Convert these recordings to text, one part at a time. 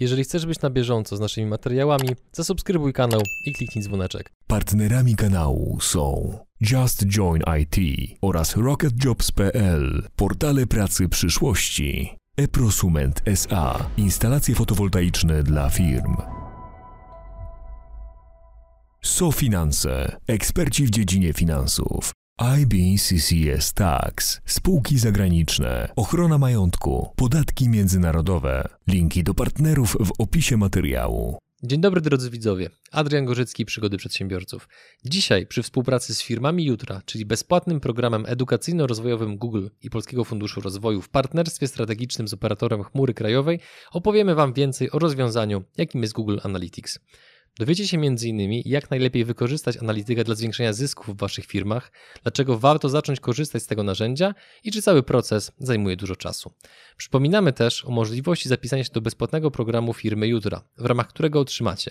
Jeżeli chcesz być na bieżąco z naszymi materiałami, zasubskrybuj kanał i kliknij dzwoneczek. Partnerami kanału są Just Join IT oraz RocketJobs.pl, portale pracy przyszłości. eProsument SA, instalacje fotowoltaiczne dla firm. SoFinanse, eksperci w dziedzinie finansów. IBCCS Tax, spółki zagraniczne, ochrona majątku, podatki międzynarodowe. Linki do partnerów w opisie materiału. Dzień dobry drodzy widzowie, Adrian Gorzycki, Przygody Przedsiębiorców. Dzisiaj przy współpracy z firmami Jutra, czyli bezpłatnym programem edukacyjno-rozwojowym Google i Polskiego Funduszu Rozwoju w partnerstwie strategicznym z operatorem chmury krajowej opowiemy Wam więcej o rozwiązaniu, jakim jest Google Analytics. Dowiecie się m.in. jak najlepiej wykorzystać analitykę dla zwiększenia zysków w Waszych firmach, dlaczego warto zacząć korzystać z tego narzędzia i czy cały proces zajmuje dużo czasu. Przypominamy też o możliwości zapisania się do bezpłatnego programu firmy Jutra, w ramach którego otrzymacie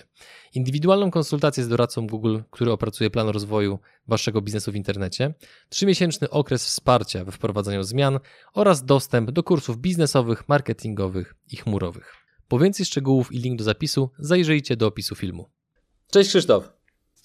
indywidualną konsultację z doradcą Google, który opracuje plan rozwoju Waszego biznesu w internecie, trzymiesięczny okres wsparcia we wprowadzaniu zmian oraz dostęp do kursów biznesowych, marketingowych i chmurowych. Po więcej szczegółów i link do zapisu zajrzyjcie do opisu filmu. Cześć Krzysztof.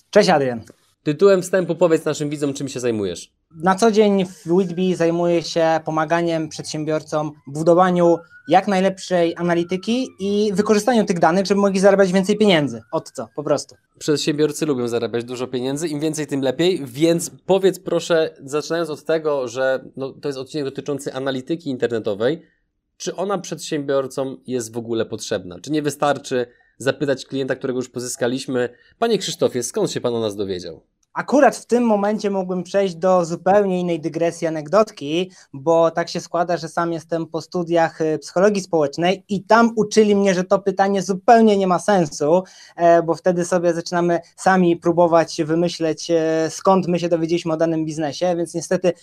Cześć Adrian. Tytułem wstępu powiedz naszym widzom, czym się zajmujesz. Na co dzień w Whitby zajmuję się pomaganiem przedsiębiorcom w budowaniu jak najlepszej analityki i wykorzystaniu tych danych, żeby mogli zarabiać więcej pieniędzy. Od co, po prostu. Przedsiębiorcy lubią zarabiać dużo pieniędzy, im więcej, tym lepiej, więc powiedz proszę, zaczynając od tego, że no, to jest odcinek dotyczący analityki internetowej, czy ona przedsiębiorcom jest w ogóle potrzebna? Czy nie wystarczy zapytać klienta, którego już pozyskaliśmy, panie Krzysztofie, skąd się pan o nas dowiedział? Akurat w tym momencie mógłbym przejść do zupełnie innej dygresji anegdotki, bo tak się składa, że sam jestem po studiach y, psychologii społecznej i tam uczyli mnie, że to pytanie zupełnie nie ma sensu, e, bo wtedy sobie zaczynamy sami próbować wymyśleć, e, skąd my się dowiedzieliśmy o danym biznesie, więc niestety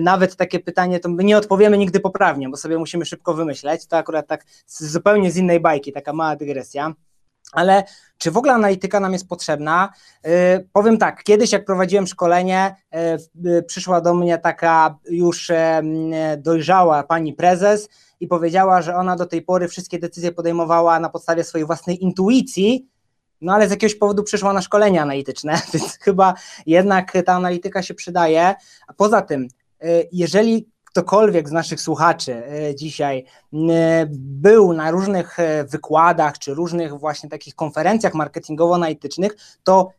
nawet takie pytanie, to nie odpowiemy nigdy poprawnie, bo sobie musimy szybko wymyśleć. To akurat tak zupełnie z innej bajki, taka mała dygresja. Ale czy w ogóle analityka nam jest potrzebna? Yy, powiem tak, kiedyś jak prowadziłem szkolenie, yy, yy, przyszła do mnie taka już dojrzała pani prezes i powiedziała, że ona do tej pory wszystkie decyzje podejmowała na podstawie swojej własnej intuicji, no ale z jakiegoś powodu przyszła na szkolenia analityczne, więc chyba jednak ta analityka się przydaje. A poza tym, y, jeżeli ktokolwiek z naszych słuchaczy y, dzisiaj y, był na różnych wykładach czy różnych właśnie takich konferencjach marketingowo-analitycznych, to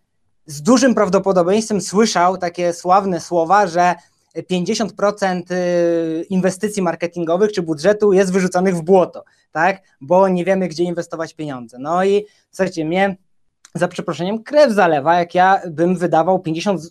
z dużym prawdopodobieństwem słyszał takie sławne słowa, że 50% inwestycji marketingowych czy budżetu jest wyrzuconych w błoto, tak? Bo nie wiemy, gdzie inwestować pieniądze. No i słuchajcie, mnie za przeproszeniem krew zalewa, jak ja bym wydawał 50%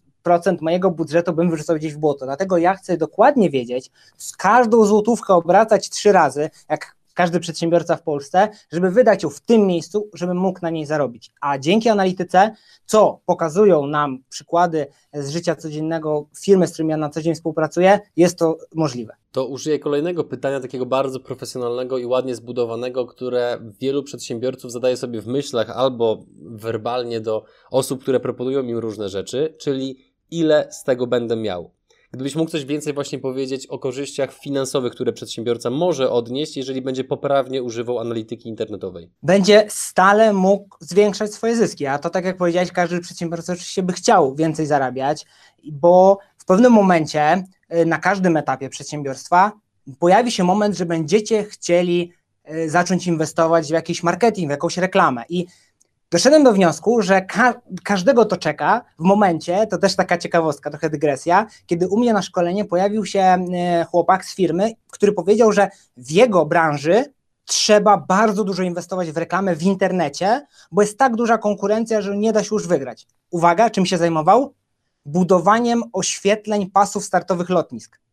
mojego budżetu bym wyrzucał gdzieś w błoto. Dlatego ja chcę dokładnie wiedzieć, z każdą złotówkę obracać trzy razy, jak każdy przedsiębiorca w Polsce, żeby wydać ją w tym miejscu, żeby mógł na niej zarobić. A dzięki analityce, co pokazują nam przykłady z życia codziennego firmy, z którymi ja na co dzień współpracuję, jest to możliwe. To użyję kolejnego pytania, takiego bardzo profesjonalnego i ładnie zbudowanego, które wielu przedsiębiorców zadaje sobie w myślach albo werbalnie do osób, które proponują im różne rzeczy, czyli ile z tego będę miał. Gdybyś mógł coś więcej właśnie powiedzieć o korzyściach finansowych, które przedsiębiorca może odnieść, jeżeli będzie poprawnie używał analityki internetowej. Będzie stale mógł zwiększać swoje zyski, a to tak jak powiedziałeś, każdy przedsiębiorca oczywiście by chciał więcej zarabiać, bo w pewnym momencie y, na każdym etapie przedsiębiorstwa pojawi się moment, że będziecie chcieli y, zacząć inwestować w jakiś marketing, w jakąś reklamę i Doszedłem do wniosku, że ka każdego to czeka w momencie, to też taka ciekawostka, trochę dygresja, kiedy u mnie na szkolenie pojawił się e, chłopak z firmy, który powiedział, że w jego branży trzeba bardzo dużo inwestować w reklamę w internecie, bo jest tak duża konkurencja, że nie da się już wygrać. Uwaga, czym się zajmował? Budowaniem oświetleń pasów startowych lotnisk.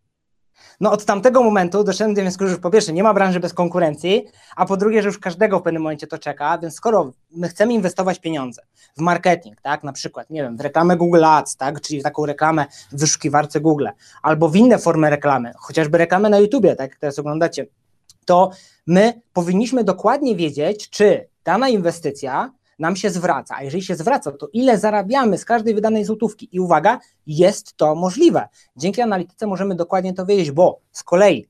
No od tamtego momentu doszedłem do wniosku, że już po pierwsze nie ma branży bez konkurencji, a po drugie, że już każdego w pewnym momencie to czeka, więc skoro my chcemy inwestować pieniądze w marketing, tak, na przykład, nie wiem, w reklamę Google Ads, tak, czyli w taką reklamę w wyszukiwarce Google, albo w inne formy reklamy, chociażby reklamę na YouTubie, tak jak teraz oglądacie, to my powinniśmy dokładnie wiedzieć, czy dana inwestycja nam się zwraca. A jeżeli się zwraca, to ile zarabiamy z każdej wydanej złotówki? I uwaga, jest to możliwe. Dzięki analityce możemy dokładnie to wiedzieć, bo z kolei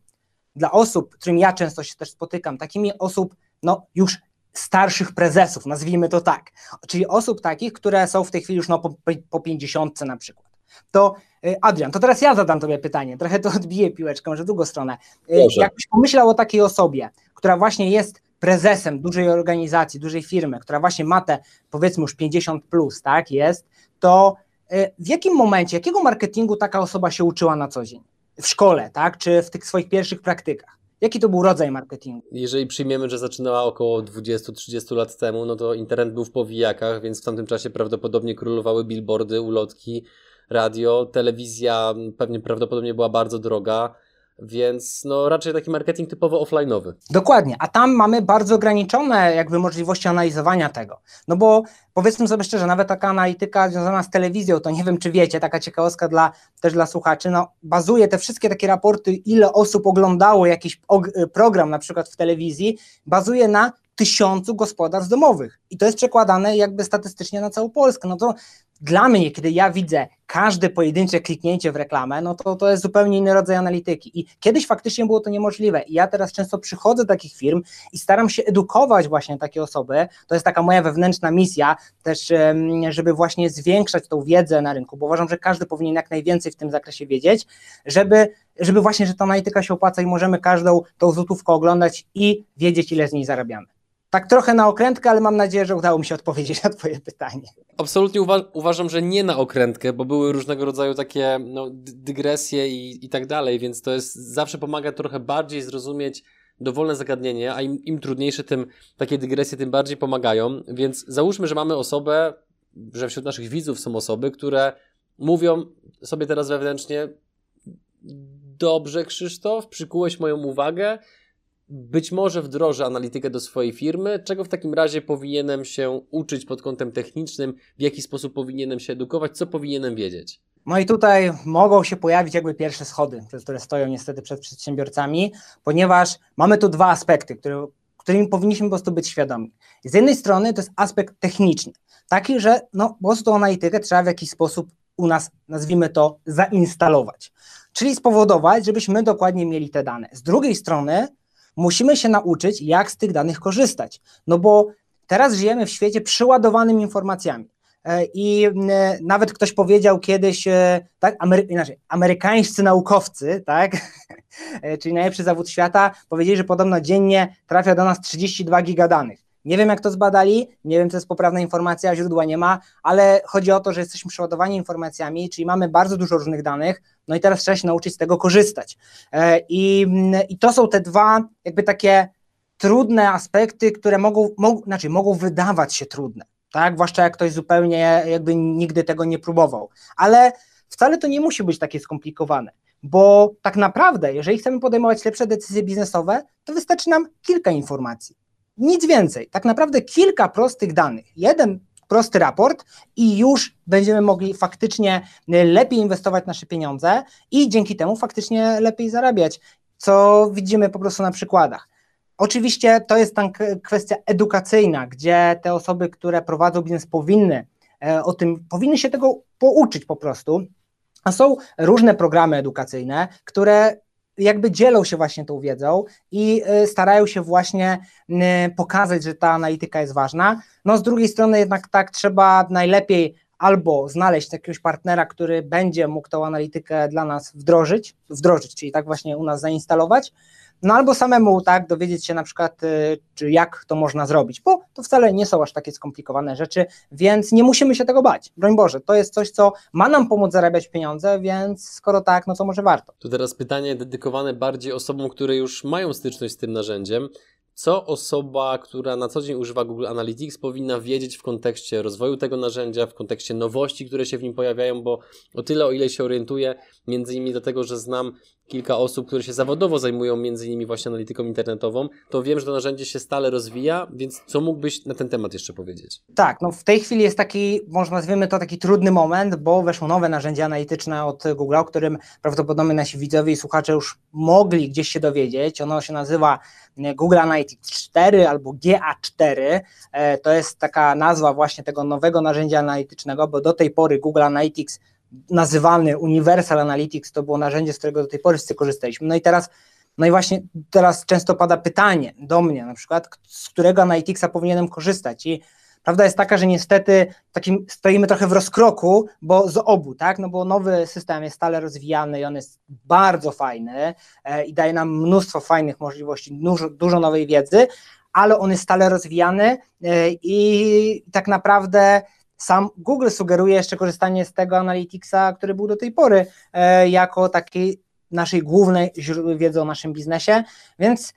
dla osób, którym ja często się też spotykam, takimi osób no, już starszych prezesów, nazwijmy to tak, czyli osób takich, które są w tej chwili już no, po, po 50 na przykład. To y, Adrian, to teraz ja zadam Tobie pytanie, trochę to odbiję piłeczkę, może w drugą stronę. Y. Jakbyś pomyślał o takiej osobie, która właśnie jest prezesem dużej organizacji, dużej firmy, która właśnie ma te powiedzmy już 50 plus, tak, jest, to y, w jakim momencie, jakiego marketingu taka osoba się uczyła na co dzień? W szkole, tak, czy w tych swoich pierwszych praktykach? Jaki to był rodzaj marketingu? Jeżeli przyjmiemy, że zaczynała około 20-30 lat temu, no to internet był w powijakach, więc w tamtym czasie prawdopodobnie królowały billboardy, ulotki, radio, telewizja pewnie prawdopodobnie była bardzo droga. Więc no raczej taki marketing typowo offline'owy. Dokładnie, a tam mamy bardzo ograniczone jakby możliwości analizowania tego. No bo powiedzmy sobie szczerze, nawet taka analityka związana z telewizją, to nie wiem czy wiecie, taka ciekawostka dla, też dla słuchaczy, no bazuje te wszystkie takie raporty, ile osób oglądało jakiś program na przykład w telewizji, bazuje na tysiącu gospodarstw domowych. I to jest przekładane jakby statystycznie na całą Polskę. No to dla mnie, kiedy ja widzę każde pojedyncze kliknięcie w reklamę, no to to jest zupełnie inny rodzaj analityki. I kiedyś faktycznie było to niemożliwe. I ja teraz często przychodzę do takich firm i staram się edukować właśnie takie osoby. To jest taka moja wewnętrzna misja, też, żeby właśnie zwiększać tą wiedzę na rynku, bo uważam, że każdy powinien jak najwięcej w tym zakresie wiedzieć, żeby, żeby właśnie, że ta analityka się opłaca i możemy każdą tą złotówkę oglądać i wiedzieć, ile z niej zarabiamy. Tak trochę na okrętkę, ale mam nadzieję, że udało mi się odpowiedzieć na Twoje pytanie. Absolutnie uwa uważam, że nie na okrętkę, bo były różnego rodzaju takie no, dygresje i, i tak dalej, więc to jest zawsze pomaga trochę bardziej zrozumieć dowolne zagadnienie, a im, im trudniejsze, tym takie dygresje tym bardziej pomagają. Więc załóżmy, że mamy osobę, że wśród naszych widzów są osoby, które mówią sobie teraz wewnętrznie: Dobrze, Krzysztof, przykułeś moją uwagę być może wdrożę analitykę do swojej firmy, czego w takim razie powinienem się uczyć pod kątem technicznym, w jaki sposób powinienem się edukować, co powinienem wiedzieć. No i tutaj mogą się pojawić jakby pierwsze schody, które stoją niestety przed przedsiębiorcami, ponieważ mamy tu dwa aspekty, które, którymi powinniśmy po prostu być świadomi. Z jednej strony to jest aspekt techniczny, taki, że no, po prostu tą analitykę trzeba w jakiś sposób u nas, nazwijmy to, zainstalować, czyli spowodować, żebyśmy dokładnie mieli te dane. Z drugiej strony musimy się nauczyć, jak z tych danych korzystać. No bo teraz żyjemy w świecie przyładowanym informacjami. E, I e, nawet ktoś powiedział kiedyś, e, tak, Amery inaczej, amerykańscy naukowcy, tak, czyli najlepszy zawód świata, powiedzieli, że podobno dziennie trafia do nas 32 giga danych. Nie wiem, jak to zbadali, nie wiem, czy to jest poprawna informacja, źródła nie ma, ale chodzi o to, że jesteśmy przeładowani informacjami, czyli mamy bardzo dużo różnych danych, no i teraz trzeba się nauczyć z tego korzystać. E, I, i to są te dwa, jakby takie trudne aspekty, które mogą, mogą, znaczy mogą wydawać się trudne, tak? Zwłaszcza jak ktoś zupełnie jakby nigdy tego nie próbował. Ale wcale to nie musi być takie skomplikowane, bo tak naprawdę, jeżeli chcemy podejmować lepsze decyzje biznesowe, to wystarczy nam kilka informacji. Nic więcej, tak naprawdę kilka prostych danych. Jeden prosty raport i już będziemy mogli faktycznie lepiej inwestować nasze pieniądze i dzięki temu faktycznie lepiej zarabiać, co widzimy po prostu na przykładach. Oczywiście to jest tam kwestia edukacyjna, gdzie te osoby, które prowadzą biznes, powinny e, o tym, powinny się tego pouczyć po prostu. A są różne programy edukacyjne, które jakby dzielą się właśnie tą wiedzą i y, starają się właśnie y, pokazać, że ta analityka jest ważna. No z drugiej strony jednak tak trzeba najlepiej albo znaleźć jakiegoś partnera, który będzie mógł tą analitykę dla nas wdrożyć, wdrożyć, czyli tak właśnie u nas zainstalować, no albo samemu tak dowiedzieć się na przykład, y, czy jak to można zrobić, bo to wcale nie są aż takie skomplikowane rzeczy, więc nie musimy się tego bać. Broń Boże, to jest coś, co ma nam pomóc zarabiać pieniądze, więc skoro tak, no to może warto. Tu teraz pytanie dedykowane bardziej osobom, które już mają styczność z tym narzędziem co osoba, która na co dzień używa Google Analytics, powinna wiedzieć w kontekście rozwoju tego narzędzia, w kontekście nowości, które się w nim pojawiają, bo o tyle, o ile się orientuję, między innymi dlatego, że znam kilka osób, które się zawodowo zajmują między innymi właśnie analityką internetową, to wiem, że to narzędzie się stale rozwija, więc co mógłbyś na ten temat jeszcze powiedzieć? Tak, no w tej chwili jest taki, może nazwijmy to taki trudny moment, bo weszło nowe narzędzie analityczne od Google, o którym prawdopodobnie nasi widzowie i słuchacze już mogli gdzieś się dowiedzieć. Ono się nazywa Google Analytics 4 albo GA4. E, to jest taka nazwa właśnie tego nowego narzędzia analitycznego, bo do tej pory Google Analytics nazywany Universal Analytics to było narzędzie, z którego do tej pory wszyscy korzystaliśmy. No i teraz No i właśnie teraz często pada pytanie do mnie na przykład, z którego Analyticsa powinienem korzystać i Prawda jest taka, że niestety takim stoimy trochę w rozkroku, bo z obu, tak? No bo nowy system jest stale rozwijany i on jest bardzo fajny e, i daje nam mnóstwo fajnych możliwości, dużo, dużo nowej wiedzy, ale on jest stale rozwijany e, i tak naprawdę sam Google sugeruje jeszcze korzystanie z tego Analyticsa, który był do tej pory e, jako takiej naszej głównej źródły wiedzy o naszym biznesie, więc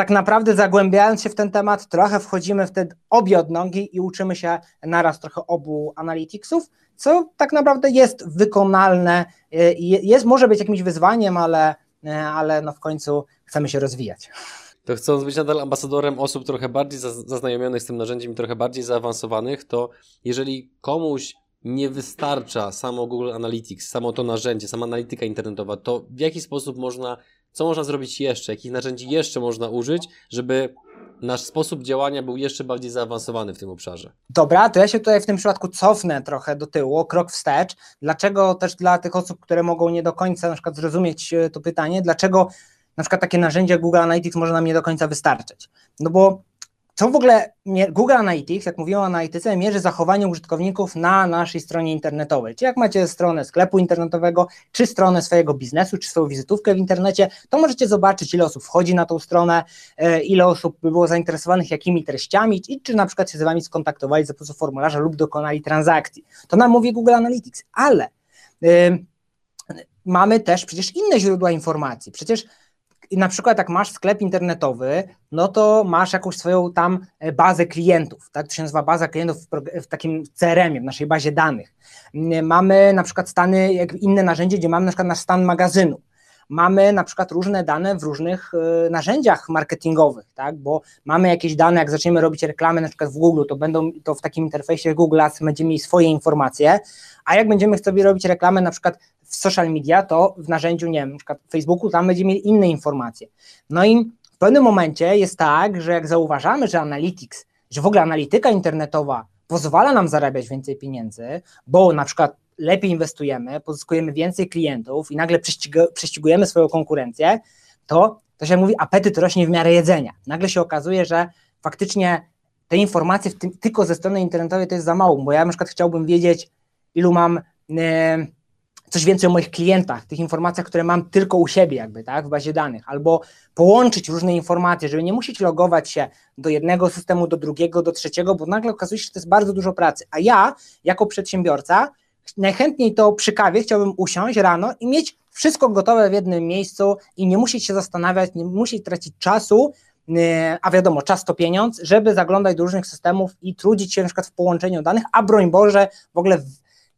tak naprawdę zagłębiając się w ten temat, trochę wchodzimy wtedy obie od nogi i uczymy się naraz trochę obu analyticsów, co tak naprawdę jest wykonalne, y, jest, może być jakimś wyzwaniem, ale, y, ale no w końcu chcemy się rozwijać. To chcąc być nadal ambasadorem osób trochę bardziej zaznajomionych z tym narzędziem i trochę bardziej zaawansowanych, to jeżeli komuś nie wystarcza samo Google Analytics, samo to narzędzie, sama analityka internetowa, to w jaki sposób można co można zrobić jeszcze? Jakich narzędzi jeszcze można użyć, żeby nasz sposób działania był jeszcze bardziej zaawansowany w tym obszarze? Dobra, to ja się tutaj w tym przypadku cofnę trochę do tyłu, krok wstecz. Dlaczego też dla tych osób, które mogą nie do końca na przykład zrozumieć e, to pytanie, dlaczego na przykład takie narzędzie Google Analytics może nam nie do końca wystarczyć? No bo co w ogóle Google Analytics, jak mówiłem o analityce, mierzy zachowanie użytkowników na naszej stronie internetowej. Czyli jak macie stronę sklepu internetowego, czy stronę swojego biznesu, czy swoją wizytówkę w internecie, to możecie zobaczyć, ile osób wchodzi na tą stronę, e, ile osób było zainteresowanych jakimi treściami, i czy na przykład się z Wami skontaktowali za pomocą formularza lub dokonali transakcji. To nam mówi Google Analytics, ale yy, mamy też przecież inne źródła informacji. Przecież i na przykład jak masz sklep internetowy, no to masz jakąś swoją tam e, bazę klientów, tak? To się nazywa baza klientów w, takim CRM-ie, w naszej bazie danych. Mamy na przykład stany, jak inne narzędzie, gdzie mamy na przykład nasz stan magazynu. Mamy na przykład różne dane w różnych y, narzędziach marketingowych, tak? bo mamy jakieś dane, jak zaczniemy robić reklamy na przykład w Google, to będą to w takim interfejsie Google Ads będziemy mieli swoje informacje, a jak będziemy sobie robić reklamę na przykład w social media, to w narzędziu, nie wiem, na przykład Facebooku, tam będziemy mieli inne informacje. No i w pewnym momencie jest tak, że jak zauważamy, że Analytics, że w ogóle analityka internetowa pozwala nam zarabiać więcej pieniędzy, bo na przykład lepiej inwestujemy, pozyskujemy więcej klientów i nagle prześcigujemy swoją konkurencję, to to się mówi, apetyt rośnie w miarę jedzenia. Nagle się okazuje, że faktycznie te informacje tym, tylko ze strony internetowej to jest za mało, bo ja na przykład chciałbym wiedzieć, ilu mam e, coś więcej o moich klientach, tych informacjach, które mam tylko u siebie jakby, tak, w bazie danych, albo połączyć różne informacje, żeby nie musieć logować się do jednego systemu, do drugiego, do trzeciego, bo nagle okazuje się, że to jest bardzo dużo pracy, a ja jako przedsiębiorca najchętniej to przy kawie chciałbym usiąść rano i mieć wszystko gotowe w jednym miejscu i nie musieć się zastanawiać, nie musieć tracić czasu, e, a wiadomo, czas to pieniądz, żeby zaglądać do różnych systemów i trudzić się na przykład w połączeniu danych, a broń Boże, w ogóle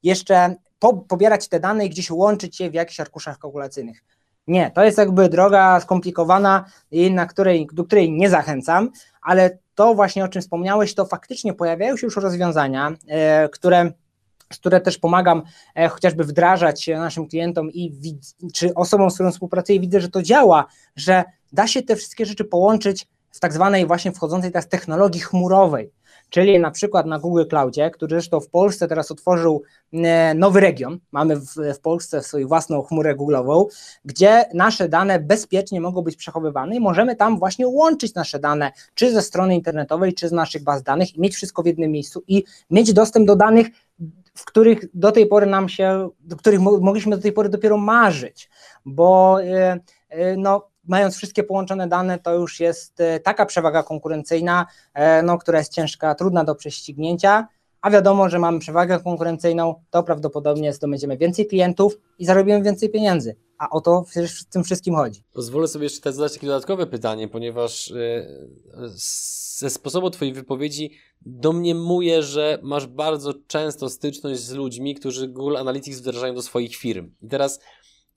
jeszcze po, pobierać te dane i gdzieś łączyć je w jakichś arkuszach kalkulacyjnych. Nie, to jest jakby droga skomplikowana i na której, do której nie zachęcam, ale to właśnie o czym wspomniałeś, to faktycznie pojawiają się już rozwiązania, e, które które też pomagam e, chociażby wdrażać naszym klientom i czy osobom, z którą współpracuję, widzę, że to działa, że da się te wszystkie rzeczy połączyć w tak zwanej właśnie wchodzącej teraz technologii chmurowej, czyli na przykład na Google Cloudzie, który zresztą w Polsce teraz otworzył e, nowy region, mamy w, w Polsce swoją własną chmurę Google'ową, gdzie nasze dane bezpiecznie mogą być przechowywane i możemy tam właśnie łączyć nasze dane, czy ze strony internetowej, czy z naszych baz danych i mieć wszystko w jednym miejscu i mieć dostęp do danych w których do tej pory nam się, do których mogliśmy do tej pory dopiero marzyć, bo e, e, no, mając wszystkie połączone dane, to już jest e, taka przewaga konkurencyjna, no, która jest ciężka, trudna do prześcignięcia, a wiadomo, że mamy przewagę konkurencyjną, to prawdopodobnie zdobędziemy więcej klientów i zarobimy więcej pieniędzy. A o to w tym wszystkim chodzi. Pozwolę sobie jeszcze zadać takie dodatkowe pytanie, ponieważ ze sposobu Twojej wypowiedzi domniemuję, że masz bardzo często styczność z ludźmi, którzy Google Analytics wdrażają do swoich firm. I teraz,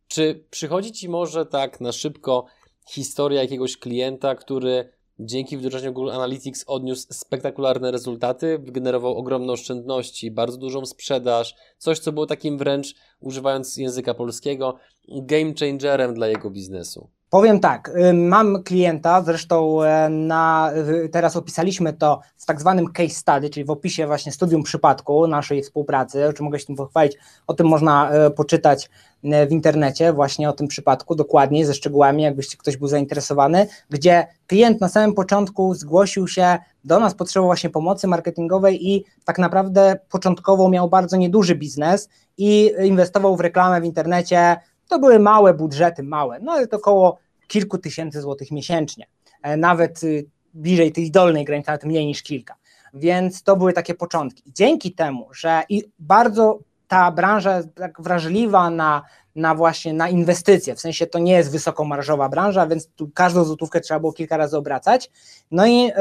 czy przychodzi Ci może tak na szybko historia jakiegoś klienta, który dzięki wdrożeniu Google Analytics odniósł spektakularne rezultaty, wygenerował ogromne oszczędności, bardzo dużą sprzedaż, coś co było takim wręcz, używając języka polskiego, game changerem dla jego biznesu? Powiem tak, mam klienta, zresztą e, na, teraz opisaliśmy to w tak zwanym case study, czyli w opisie właśnie studium przypadku naszej współpracy, o czym mogę się tym pochwalić, o tym można e, poczytać e, w internecie, właśnie o tym przypadku, dokładnie, ze szczegółami, jakbyście ktoś był zainteresowany, gdzie klient na samym początku zgłosił się do nas, potrzebował właśnie pomocy marketingowej i tak naprawdę początkowo miał bardzo nieduży biznes i inwestował w reklamę w internecie, to były małe budżety, małe, no ale to około kilku tysięcy złotych miesięcznie, e, nawet y, bliżej tej dolnej granicy, nawet mniej niż kilka. Więc to były takie początki. Dzięki temu, że i bardzo ta branża jest tak wrażliwa na, na właśnie na inwestycje, w sensie to nie jest wysokomarżowa branża, więc tu każdą złotówkę trzeba było kilka razy obracać. No i y,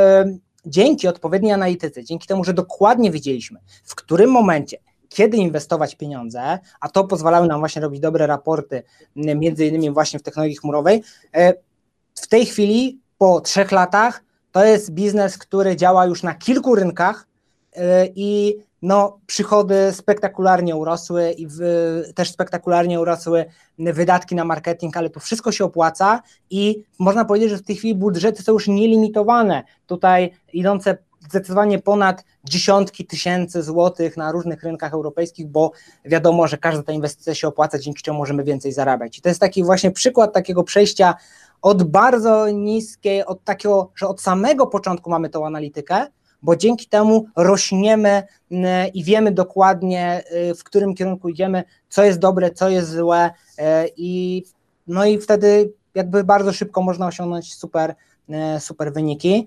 dzięki odpowiedniej analityce, dzięki temu, że dokładnie wiedzieliśmy, w którym momencie kiedy inwestować pieniądze, a to pozwalały nam właśnie robić dobre raporty, między innymi właśnie w technologii chmurowej. E, w tej chwili, po trzech latach, to jest biznes, który działa już na kilku rynkach e, i no, przychody spektakularnie urosły i w, też spektakularnie urosły wydatki na marketing, ale to wszystko się opłaca i można powiedzieć, że w tej chwili budżety są już nielimitowane. Tutaj idące zdecydowanie ponad dziesiątki tysięcy złotych na różnych rynkach europejskich, bo wiadomo, że każda ta inwestycja się opłaca, dzięki czemu możemy więcej zarabiać. I to jest taki właśnie przykład takiego przejścia od bardzo niskiej, od takiego, że od samego początku mamy tą analitykę, bo dzięki temu rośniemy mm, i wiemy dokładnie, y, w którym kierunku idziemy, co jest dobre, co jest złe y, i no i wtedy jakby bardzo szybko można osiągnąć super super wyniki,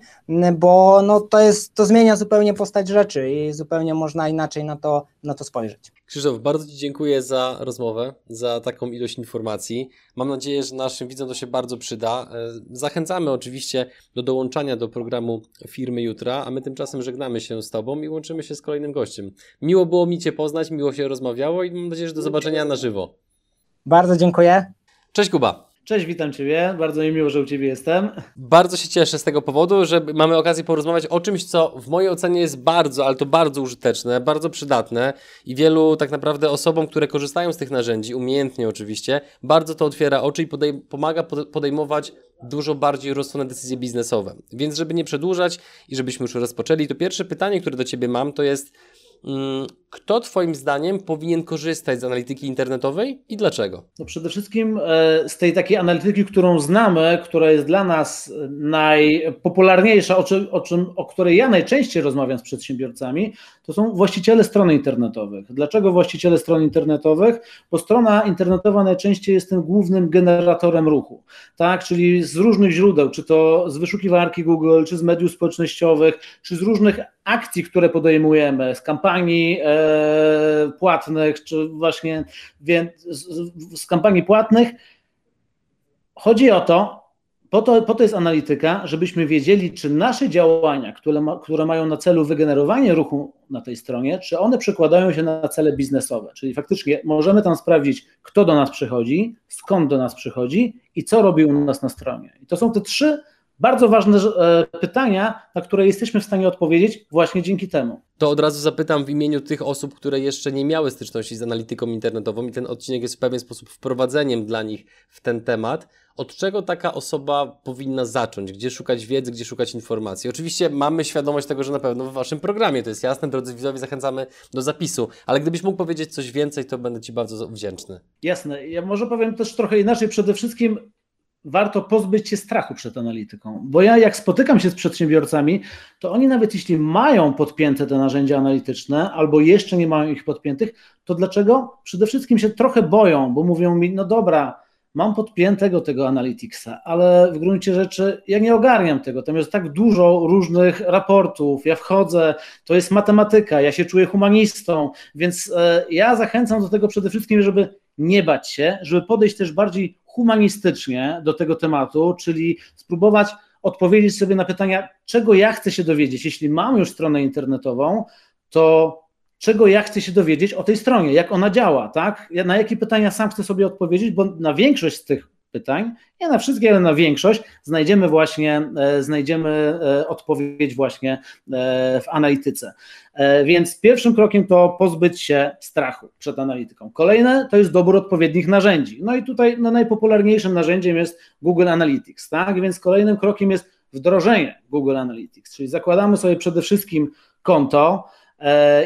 bo no to, jest, to zmienia zupełnie postać rzeczy i zupełnie można inaczej na to, na to spojrzeć. Krzysztof, bardzo Ci dziękuję za rozmowę, za taką ilość informacji. Mam nadzieję, że naszym widzom to się bardzo przyda. E, zachęcamy oczywiście do dołączania do programu Firmy Jutra, a my tymczasem żegnamy się z Tobą i łączymy się z kolejnym gościem. Miło było mi Cię poznać, miło się rozmawiało i mam nadzieję, że do zobaczenia na żywo. Bardzo dziękuję. Cześć Kuba. Cześć, witam Ciebie. Bardzo mi miło, że u Ciebie jestem. Bardzo się cieszę z tego powodu, że mamy okazję porozmawiać o czymś, co w mojej ocenie jest bardzo, ale to bardzo użyteczne, bardzo przydatne i wielu tak naprawdę osobom, które korzystają z tych narzędzi, umiejętnie oczywiście, bardzo to otwiera oczy i podej pomaga podejmować dużo bardziej rozsądne decyzje biznesowe. Więc żeby nie przedłużać i żebyśmy już rozpoczęli, to pierwsze pytanie, które do Ciebie mam, to jest kto Twoim zdaniem powinien korzystać z analityki internetowej i dlaczego? No przede wszystkim e, z tej takiej analityki, którą znamy, która jest dla nas najpopularniejsza, o, czym, o, czym, o której ja najczęściej rozmawiam z przedsiębiorcami, to są właściciele stron internetowych. Dlaczego właściciele stron internetowych? Bo strona internetowa najczęściej jest tym głównym generatorem ruchu, tak? czyli z różnych źródeł, czy to z wyszukiwarki Google, czy z mediów społecznościowych, czy z różnych akcji, które podejmujemy, z kampanii e, płatnych, czy właśnie z, z kampanii płatnych. Chodzi o to, po to, po to jest analityka, żebyśmy wiedzieli, czy nasze działania, które, ma, które mają na celu wygenerowanie ruchu na tej stronie, czy one przekładają się na cele biznesowe. Czyli faktycznie możemy tam sprawdzić, kto do nas przychodzi, skąd do nas przychodzi i co robi u nas na stronie. I to są te trzy bardzo ważne e, pytania, na które jesteśmy w stanie odpowiedzieć właśnie dzięki temu. To od razu zapytam w imieniu tych osób, które jeszcze nie miały styczności z analityką internetową i ten odcinek jest w pewien sposób wprowadzeniem dla nich w ten temat. Od czego taka osoba powinna zacząć? Gdzie szukać wiedzy, gdzie szukać informacji? Oczywiście mamy świadomość tego, że na pewno w Waszym programie to jest jasne, drodzy widzowie, zachęcamy do zapisu, ale gdybyś mógł powiedzieć coś więcej, to będę Ci bardzo wdzięczny. Jasne. Ja może powiem też trochę inaczej. Przede wszystkim warto pozbyć się strachu przed analityką. Bo ja, jak spotykam się z przedsiębiorcami, to oni nawet jeśli mają podpięte te narzędzia analityczne, albo jeszcze nie mają ich podpiętych, to dlaczego? Przede wszystkim się trochę boją, bo mówią mi, no dobra, mam podpiętego tego Analyticsa, ale w gruncie rzeczy ja nie ogarniam tego. Tam jest tak dużo różnych raportów, ja wchodzę, to jest matematyka, ja się czuję humanistą, więc e, ja zachęcam do tego przede wszystkim, żeby nie bać się, żeby podejść też bardziej humanistycznie do tego tematu, czyli spróbować odpowiedzieć sobie na pytania, czego ja chcę się dowiedzieć. Jeśli mam już stronę internetową, to czego ja chcę się dowiedzieć o tej stronie, jak ona działa, tak? Na jakie pytania sam chcę sobie odpowiedzieć, bo na większość z tych pytań, nie na wszystkie, ale na większość, znajdziemy właśnie, e, znajdziemy e, odpowiedź właśnie e, w analityce. Więc pierwszym krokiem to pozbyć się strachu przed analityką. Kolejne to jest dobór odpowiednich narzędzi. No i tutaj no, najpopularniejszym narzędziem jest Google Analytics, tak? Więc kolejnym krokiem jest wdrożenie Google Analytics, czyli zakładamy sobie przede wszystkim konto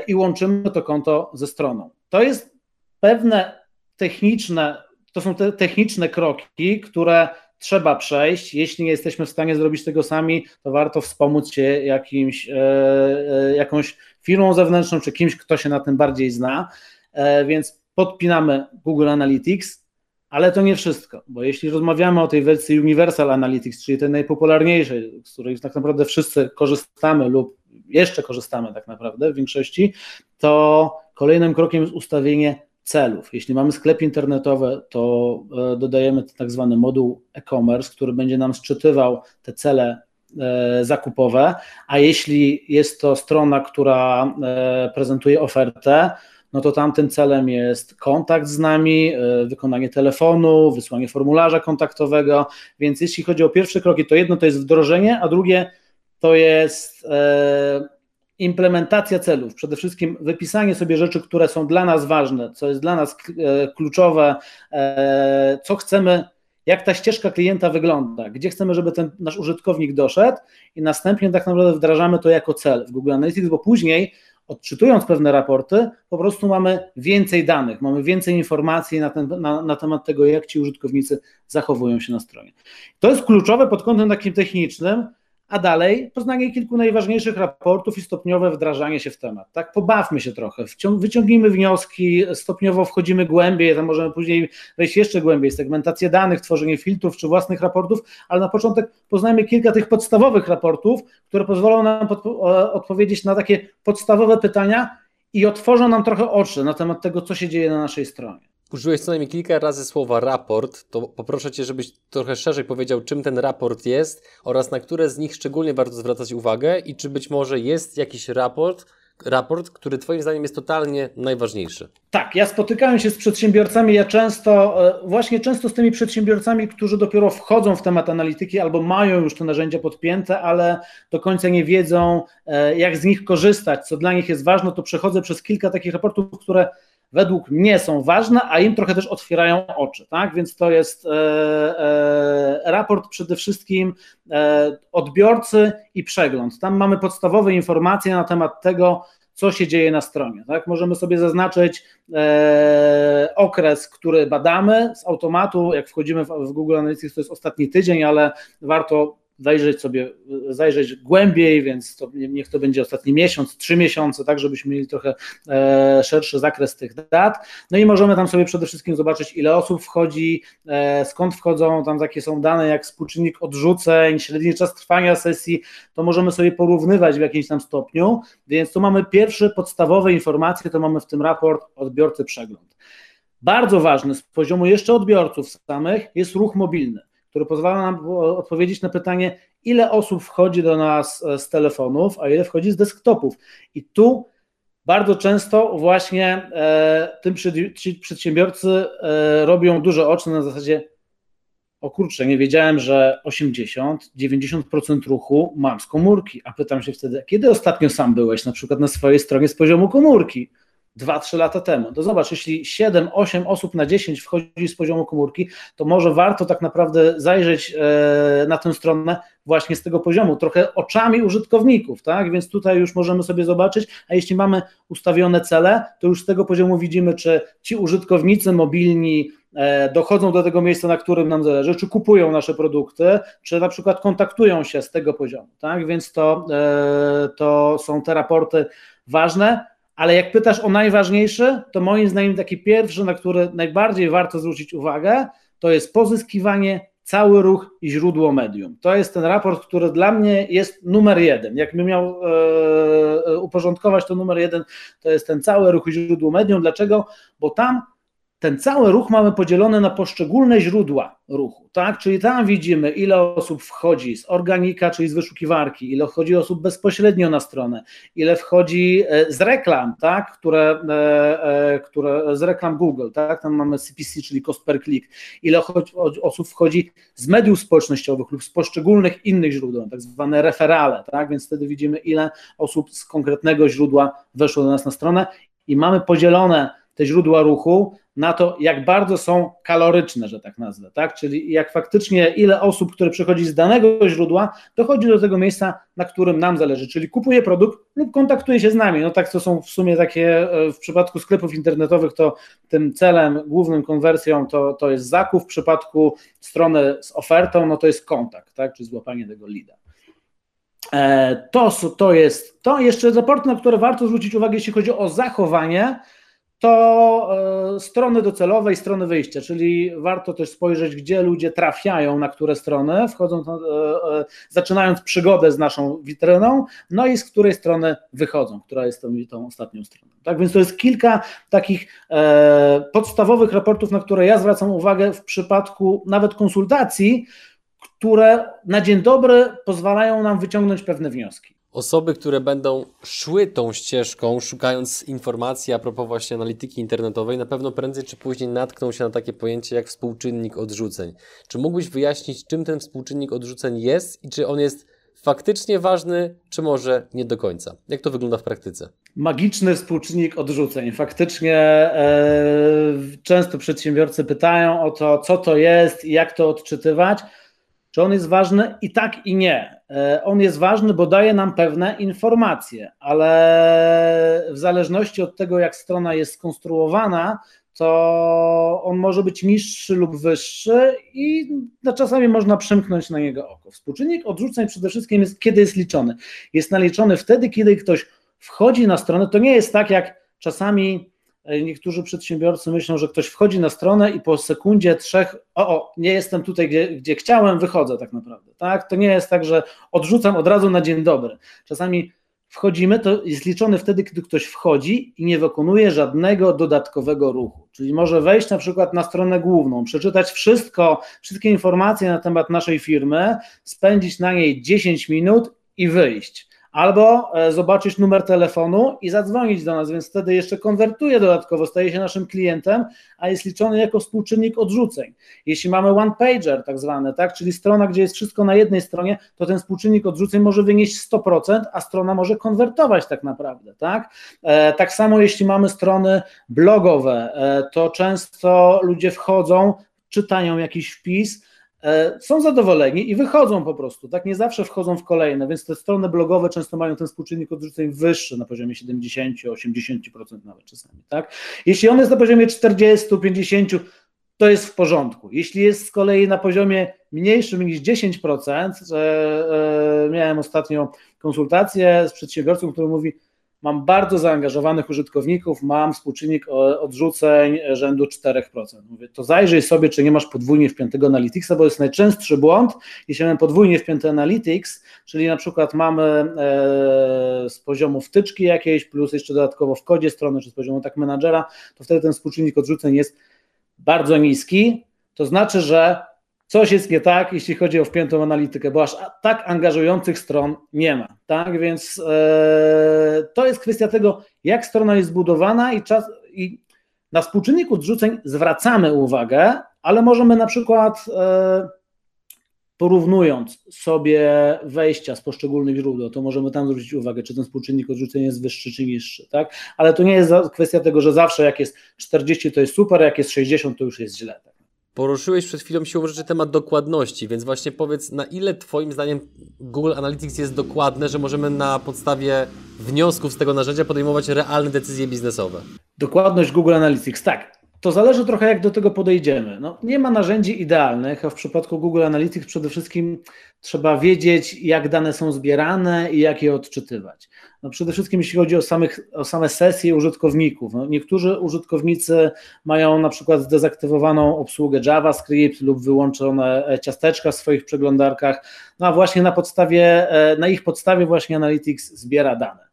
i łączymy to konto ze stroną. To jest pewne techniczne to są te techniczne kroki, które trzeba przejść. Jeśli nie jesteśmy w stanie zrobić tego sami, to warto wspomóc się jakimś, e, e, jakąś firmą zewnętrzną czy kimś, kto się na tym bardziej zna. E, więc podpinamy Google Analytics, ale to nie wszystko, bo jeśli rozmawiamy o tej wersji Universal Analytics, czyli tej najpopularniejszej, z której tak naprawdę wszyscy korzystamy lub jeszcze korzystamy tak naprawdę w większości, to kolejnym krokiem jest ustawienie celów. Jeśli mamy sklep internetowy, to e, dodajemy tak zwany moduł e-commerce, który będzie nam szczytywał te cele e, zakupowe, a jeśli jest to strona, która e, prezentuje ofertę, no to tamtym celem jest kontakt z nami, wykonanie telefonu, wysłanie formularza kontaktowego, więc jeśli chodzi o pierwsze kroki, to jedno to jest wdrożenie, a drugie to jest implementacja celów, przede wszystkim wypisanie sobie rzeczy, które są dla nas ważne, co jest dla nas e, kluczowe, e, co chcemy, jak ta ścieżka klienta wygląda, gdzie chcemy, żeby ten nasz użytkownik doszedł i następnie tak naprawdę wdrażamy to jako cel w Google Analytics, bo później odczytując pewne raporty, po prostu mamy więcej danych, mamy więcej informacji na, ten, na, na, temat tego, jak ci użytkownicy zachowują się na stronie. To jest kluczowe pod kątem takim technicznym, a dalej poznanie kilku najważniejszych raportów i stopniowe wdrażanie się w temat. Tak, pobawmy się trochę, wyciągnijmy wnioski, stopniowo wchodzimy głębiej, tam możemy później wejść jeszcze głębiej, segmentację danych, tworzenie filtrów czy własnych raportów, ale na początek poznajmy kilka tych podstawowych raportów, które pozwolą nam odpowiedzieć na takie podstawowe pytania i otworzą nam trochę oczy na temat tego, co się dzieje na naszej stronie użyłeś co najmniej kilka razy słowa raport, to poproszę Cię, żebyś trochę szerzej powiedział, czym ten raport jest oraz na które z nich szczególnie warto zwracać uwagę i czy być może jest jakiś raport, raport, który Twoim zdaniem jest totalnie najważniejszy. Tak, ja spotykałem się z przedsiębiorcami, ja często, e, właśnie często z tymi przedsiębiorcami, którzy dopiero wchodzą w temat analityki albo mają już te narzędzia podpięte, ale do końca nie wiedzą, e, jak z nich korzystać, co dla nich jest ważne, to przechodzę przez kilka takich raportów, które według mnie są ważne, a im trochę też otwierają oczy, tak? Więc to jest e, e, raport przede wszystkim e, odbiorcy i przegląd. Tam mamy podstawowe informacje na temat tego, co się dzieje na stronie. Tak? Możemy sobie zaznaczyć e, okres, który badamy z automatu. Jak wchodzimy w, w Google Analytics, to jest ostatni tydzień, ale warto zajrzeć sobie, zajrzeć głębiej, więc to, niech to będzie ostatni miesiąc, trzy miesiące, tak, żebyśmy mieli trochę e, szerszy zakres tych dat. No i możemy tam sobie przede wszystkim zobaczyć, ile osób wchodzi, e, skąd wchodzą, tam takie są dane jak współczynnik odrzuceń, średni czas trwania sesji, to możemy sobie porównywać w jakimś tam stopniu, więc tu mamy pierwsze podstawowe informacje, to mamy w tym raport odbiorcy przegląd. Bardzo ważny z poziomu jeszcze odbiorców samych jest ruch mobilny który pozwala nam odpowiedzieć na pytanie, ile osób wchodzi do nas e, z telefonów, a ile wchodzi z desktopów. I tu bardzo często właśnie e, tym ci przedsiębiorcy e, robią duże oczy na zasadzie o kurczę, nie wiedziałem, że 80-90% ruchu mam z komórki, a pytam się wtedy, kiedy ostatnio sam byłeś na przykład na swojej stronie z poziomu komórki? 2-3 lata temu. To zobacz, jeśli 7-8 osób na 10 wchodzi z poziomu komórki, to może warto tak naprawdę zajrzeć e, na tę stronę właśnie z tego poziomu, trochę oczami użytkowników, tak? Więc tutaj już możemy sobie zobaczyć, a jeśli mamy ustawione cele, to już z tego poziomu widzimy, czy ci użytkownicy mobilni e, dochodzą do tego miejsca, na którym nam zależy, czy kupują nasze produkty, czy na przykład kontaktują się z tego poziomu, tak? Więc to, e, to są te raporty ważne ale jak pytasz o najważniejsze, to moim zdaniem taki pierwszy, na który najbardziej warto zwrócić uwagę, to jest pozyskiwanie, cały ruch i źródło medium. To jest ten raport, który dla mnie jest numer jeden. Jakbym miał e, uporządkować to numer jeden, to jest ten cały ruch i źródło medium. Dlaczego? Bo tam ten cały ruch mamy podzielony na poszczególne źródła ruchu, tak? Czyli tam widzimy, ile osób wchodzi z organika, czyli z wyszukiwarki, ile wchodzi osób bezpośrednio na stronę, ile wchodzi e, z reklam, tak? Które, e, e, które z reklam Google, tak? Tam mamy CPC, czyli cost per click, ile osób wchodzi z mediów społecznościowych lub z poszczególnych innych źródeł, tak zwane referale, tak? Więc wtedy widzimy, ile osób z konkretnego źródła weszło do nas na stronę i mamy podzielone te źródła ruchu na to, jak bardzo są kaloryczne, że tak nazwę, tak? Czyli jak faktycznie ile osób, które przychodzi z danego źródła, dochodzi do tego miejsca, na którym nam zależy, czyli kupuje produkt lub kontaktuje się z nami. No tak to są w sumie takie, e, w przypadku sklepów internetowych to tym celem, głównym konwersją to, to jest zakup, w przypadku strony z ofertą, no to jest kontakt, tak? Czyli złapanie tego lida. E, to, to jest to. Jeszcze raport, na które warto zwrócić uwagę, jeśli chodzi o zachowanie, to e, strony docelowe i strony wyjścia, czyli warto też spojrzeć, gdzie ludzie trafiają, na które strony, wchodzą, e, e, zaczynając przygodę z naszą witryną, no i z której strony wychodzą, która jest tą, tą ostatnią stroną. Tak więc to jest kilka takich podstawowych raportów, na które ja zwracam uwagę w przypadku nawet konsultacji, które na dzień dobry pozwalają nam wyciągnąć pewne wnioski osoby, które będą szły tą ścieżką, szukając informacji a propos właśnie analityki internetowej, na pewno prędzej czy później natkną się na takie pojęcie jak współczynnik odrzuceń. Czy mógłbyś wyjaśnić, czym ten współczynnik odrzuceń jest i czy on jest faktycznie ważny, czy może nie do końca? Jak to wygląda w praktyce? Magiczny współczynnik odrzuceń. Faktycznie e, często przedsiębiorcy pytają o to, co to jest i jak to odczytywać. Czy on jest ważny? I tak, i nie. E, on jest ważny, bo daje nam pewne informacje, ale w zależności od tego, jak strona jest skonstruowana, to on może być niższy lub wyższy i czasami można przymknąć na niego oko. Współczynnik odrzuceń przede wszystkim jest, kiedy jest liczony. Jest naliczony wtedy, kiedy ktoś wchodzi na stronę. To nie jest tak, jak czasami niektórzy przedsiębiorcy myślą, że ktoś wchodzi na stronę i po sekundzie, trzech, o, o nie jestem tutaj, gdzie, gdzie chciałem, wychodzę tak naprawdę. Tak? To nie jest tak, że odrzucam od razu na dzień dobry. Czasami wchodzimy, to jest liczony wtedy, kiedy ktoś wchodzi i nie wykonuje żadnego dodatkowego ruchu. Czyli może wejść na przykład na stronę główną, przeczytać wszystko, wszystkie informacje na temat naszej firmy, spędzić na niej 10 minut i wyjść albo e, zobaczyć numer telefonu i zadzwonić do nas, więc wtedy jeszcze konwertuje dodatkowo, staje się naszym klientem, a jest liczony jako współczynnik odrzuceń. Jeśli mamy one pager tak zwany, tak, czyli strona, gdzie jest wszystko na jednej stronie, to ten współczynnik odrzuceń może wynieść 100%, a strona może konwertować tak naprawdę, tak? E, tak samo jeśli mamy strony blogowe, e, to często ludzie wchodzą, czytają jakiś wpis, są zadowoleni i wychodzą po prostu, tak? Nie zawsze wchodzą w kolejne, więc te strony blogowe często mają ten współczynnik odrzuceń wyższy na poziomie 70-80% nawet czasami, tak? Jeśli on jest na poziomie 40-50%, to jest w porządku. Jeśli jest z kolei na poziomie mniejszym niż 10%, e, miałem ostatnio konsultację z przedsiębiorcą, który mówi, mam bardzo zaangażowanych użytkowników, mam współczynnik odrzuceń rzędu 4%. Mówię, to zajrzyj sobie, czy nie masz podwójnie wpiętego Analyticsa, bo jest najczęstszy błąd, jeśli mamy podwójnie wpięty Analytics, czyli na przykład mamy e, z poziomu wtyczki jakiejś, plus jeszcze dodatkowo w kodzie strony, czy z poziomu tak menadżera, to wtedy ten współczynnik odrzuceń jest bardzo niski, to znaczy, że coś jest nie tak, jeśli chodzi o wpiętą analitykę, bo aż tak angażujących stron nie ma. Tak więc e, to jest kwestia tego, jak strona jest zbudowana i czas. I na współczynnik odrzuceń zwracamy uwagę, ale możemy na przykład e, porównując sobie wejścia z poszczególnych źródeł, to możemy tam zwrócić uwagę, czy ten współczynnik odrzuceń jest wyższy czy niższy, tak? Ale to nie jest kwestia tego, że zawsze jak jest 40 to jest super, jak jest 60 to już jest źle. Tak? Poruszyłeś przed chwilą siłą rzeczy temat dokładności, więc właśnie powiedz, na ile Twoim zdaniem Google Analytics jest dokładne, że możemy na podstawie wniosków z tego narzędzia podejmować realne decyzje biznesowe? Dokładność Google Analytics, tak. To zależy trochę, jak do tego podejdziemy. No, nie ma narzędzi idealnych, a w przypadku Google Analytics przede wszystkim trzeba wiedzieć, jak dane są zbierane i jak je odczytywać. No, przede wszystkim jeśli chodzi o, samych, o same sesje użytkowników. No, niektórzy użytkownicy mają na przykład zdezaktywowaną obsługę JavaScript lub wyłączone e, ciasteczka w swoich przeglądarkach, no a właśnie na podstawie, e, na ich podstawie właśnie Analytics zbiera dane.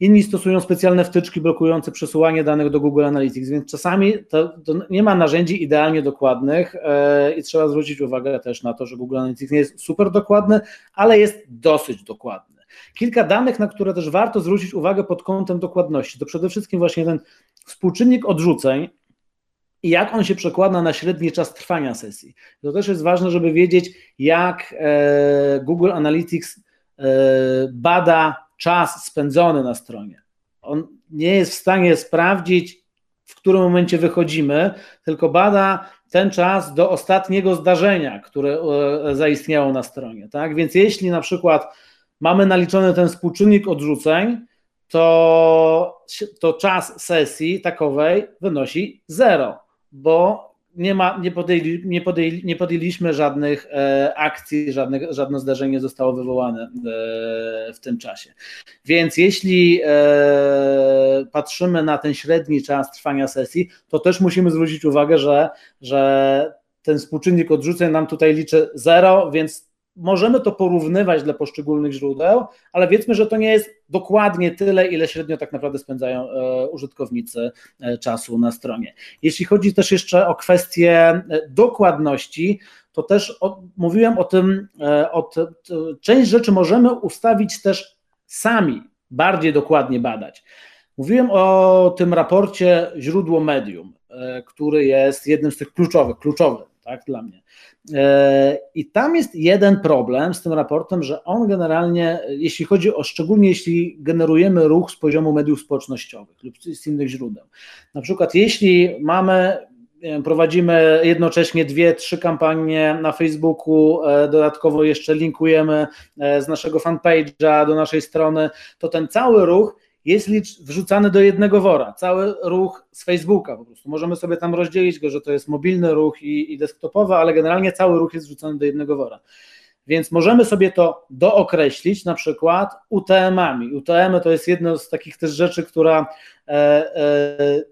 Inni stosują specjalne wtyczki blokujące przesyłanie danych do Google Analytics, więc czasami to, to nie ma narzędzi idealnie dokładnych e, i trzeba zwrócić uwagę też na to, że Google Analytics nie jest super dokładny, ale jest dosyć dokładny. Kilka danych, na które też warto zwrócić uwagę pod kątem dokładności, to przede wszystkim właśnie ten współczynnik odrzuceń, i jak on się przekłada na średni czas trwania sesji. To też jest ważne, żeby wiedzieć, jak e, Google Analytics e, bada czas spędzony na stronie. On nie jest w stanie sprawdzić, w którym momencie wychodzimy, tylko bada ten czas do ostatniego zdarzenia, które e, zaistniało na stronie. Tak? Więc jeśli na przykład mamy naliczony ten współczynnik odrzuceń, to, to czas sesji takowej wynosi zero, bo nie, ma, nie, podjęli, nie, podjęli, nie podjęliśmy żadnych e, akcji, żadnych, żadne zdarzenie nie zostało wywołane e, w tym czasie. Więc jeśli e, patrzymy na ten średni czas trwania sesji, to też musimy zwrócić uwagę, że, że ten współczynnik odrzuceń nam tutaj liczy zero, więc możemy to porównywać dla poszczególnych źródeł, ale wiedzmy, że to nie jest dokładnie tyle, ile średnio tak naprawdę spędzają e, użytkownicy e, czasu na stronie. Jeśli chodzi też jeszcze o kwestię e, dokładności, to też o, mówiłem o tym, o część rzeczy możemy ustawić też sami, bardziej dokładnie badać. Mówiłem o tym raporcie źródło medium, który jest jednym z tych kluczowych, kluczowy tak, dla mnie. E, I tam jest jeden problem z tym raportem, że on generalnie, jeśli chodzi o, szczególnie jeśli generujemy ruch z poziomu mediów społecznościowych lub z innych źródeł. Na przykład, jeśli mamy prowadzimy jednocześnie dwie, trzy kampanie na Facebooku, e, dodatkowo jeszcze linkujemy e, z naszego fanpage'a do naszej strony, to ten cały ruch jest wrzucany do jednego wora. Cały ruch z Facebooka po prostu. Możemy sobie tam rozdzielić go, że to jest mobilny ruch i, i desktopowy, ale generalnie cały ruch jest wrzucony do jednego wora. Więc możemy sobie to dookreślić na przykład UTM-ami. UTM-y to jest jedno z takich też rzeczy, która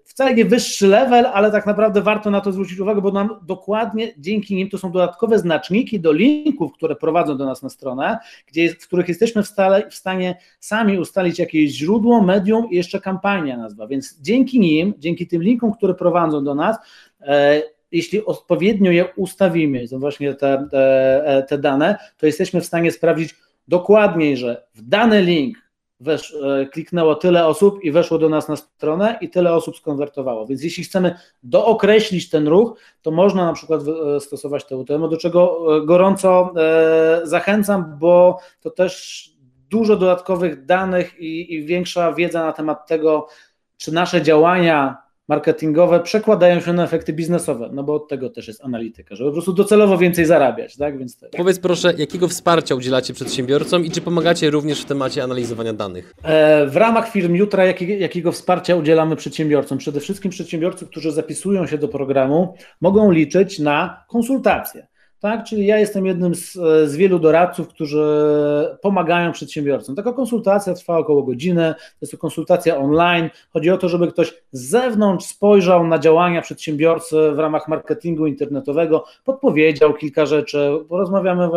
wcale nie wyższy level, ale tak naprawdę warto na to zwrócić uwagę, bo nam dokładnie dzięki nim to są dodatkowe znaczniki do linków, które prowadzą do nas na stronę, gdzie, w których jesteśmy w, stale, w stanie sami ustalić jakieś źródło, medium i jeszcze kampania nazwa. Więc dzięki nim, dzięki tym linkom, które prowadzą do nas, e, jeśli odpowiednio je ustawimy, to właśnie te, te, te dane, to jesteśmy w stanie sprawdzić dokładniej, że w dany link wesz, e, kliknęło tyle osób i weszło do nas na stronę i tyle osób skonwertowało. Więc jeśli chcemy dookreślić ten ruch, to można na przykład e, stosować te UTM, do czego e, gorąco zachęcam, bo to też dużo dodatkowych danych i, i większa wiedza na temat tego, czy nasze działania marketingowe przekładają się na efekty biznesowe, no bo od tego też jest analityka, żeby po prostu docelowo więcej zarabiać, tak? Więc tak. Powiedz proszę, jakiego wsparcia udzielacie przedsiębiorcom i czy pomagacie również w temacie analizowania danych? E, w ramach firm Jutra jakiego, jakiego wsparcia udzielamy przedsiębiorcom? Przede wszystkim przedsiębiorcy, którzy zapisują się do programu, mogą liczyć na konsultacje tak? Czyli ja jestem jednym z, z, wielu doradców, którzy pomagają przedsiębiorcom. Taka konsultacja trwa około godziny, to jest to konsultacja online. Chodzi o to, żeby ktoś z zewnątrz spojrzał na działania przedsiębiorcy w ramach marketingu internetowego, podpowiedział kilka rzeczy, rozmawiamy,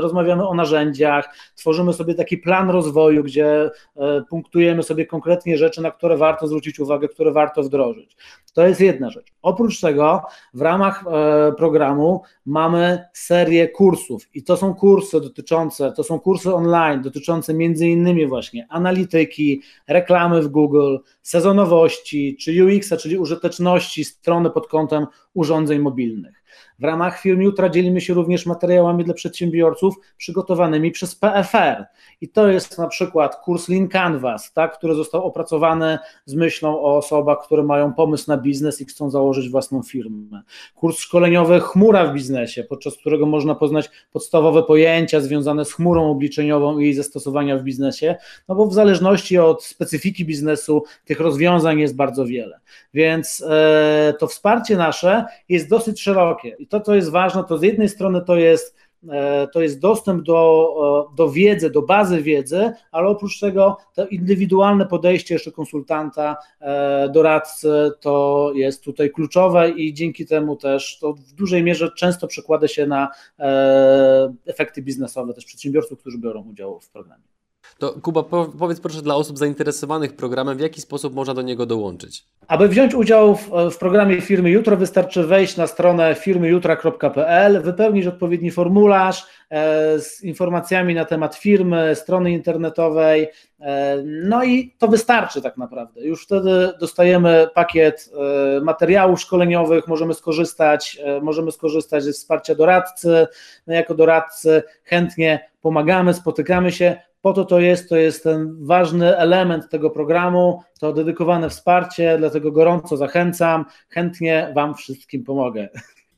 rozmawiamy o narzędziach, tworzymy sobie taki plan rozwoju, gdzie e, punktujemy sobie konkretnie rzeczy, na które warto zwrócić uwagę, które warto wdrożyć. To jest jedna rzecz. Oprócz tego w ramach e, programu mamy serię kursów i to są kursy dotyczące, to są kursy online dotyczące między innymi właśnie analityki, reklamy w Google, sezonowości czy UX-a, czyli użyteczności strony pod kątem urządzeń mobilnych. W ramach firm Jutra dzielimy się również materiałami dla przedsiębiorców przygotowanymi przez PFR. I to jest na przykład kurs Lean Canvas, tak, który został opracowany z myślą o osobach, które mają pomysł na biznes i chcą założyć własną firmę. Kurs szkoleniowy Chmura w biznesie, podczas którego można poznać podstawowe pojęcia związane z chmurą obliczeniową i jej zastosowania w biznesie, no bo w zależności od specyfiki biznesu tych rozwiązań jest bardzo wiele. Więc e, to wsparcie nasze jest dosyć szerokie i to, co jest ważne, to z jednej strony to jest e, to jest dostęp do, do wiedzy, do bazy wiedzy, ale oprócz tego to indywidualne podejście jeszcze konsultanta, e, doradcy to jest tutaj kluczowe i dzięki temu też to w dużej mierze często przekłada się na e, efekty biznesowe też przedsiębiorców, którzy biorą udział w programie. To Kuba, powiedz proszę dla osób zainteresowanych programem, w jaki sposób można do niego dołączyć? Aby wziąć udział w, w programie Firmy Jutro, wystarczy wejść na stronę firmyjutra.pl, wypełnić odpowiedni formularz e, z informacjami na temat firmy, strony internetowej, e, no i to wystarczy tak naprawdę. Już wtedy dostajemy pakiet e, materiałów szkoleniowych, możemy skorzystać, e, możemy skorzystać ze wsparcia doradcy. My jako doradcy chętnie pomagamy, spotykamy się, po to to jest, to jest ten ważny element tego programu, to dedykowane wsparcie, dlatego gorąco zachęcam, chętnie Wam wszystkim pomogę.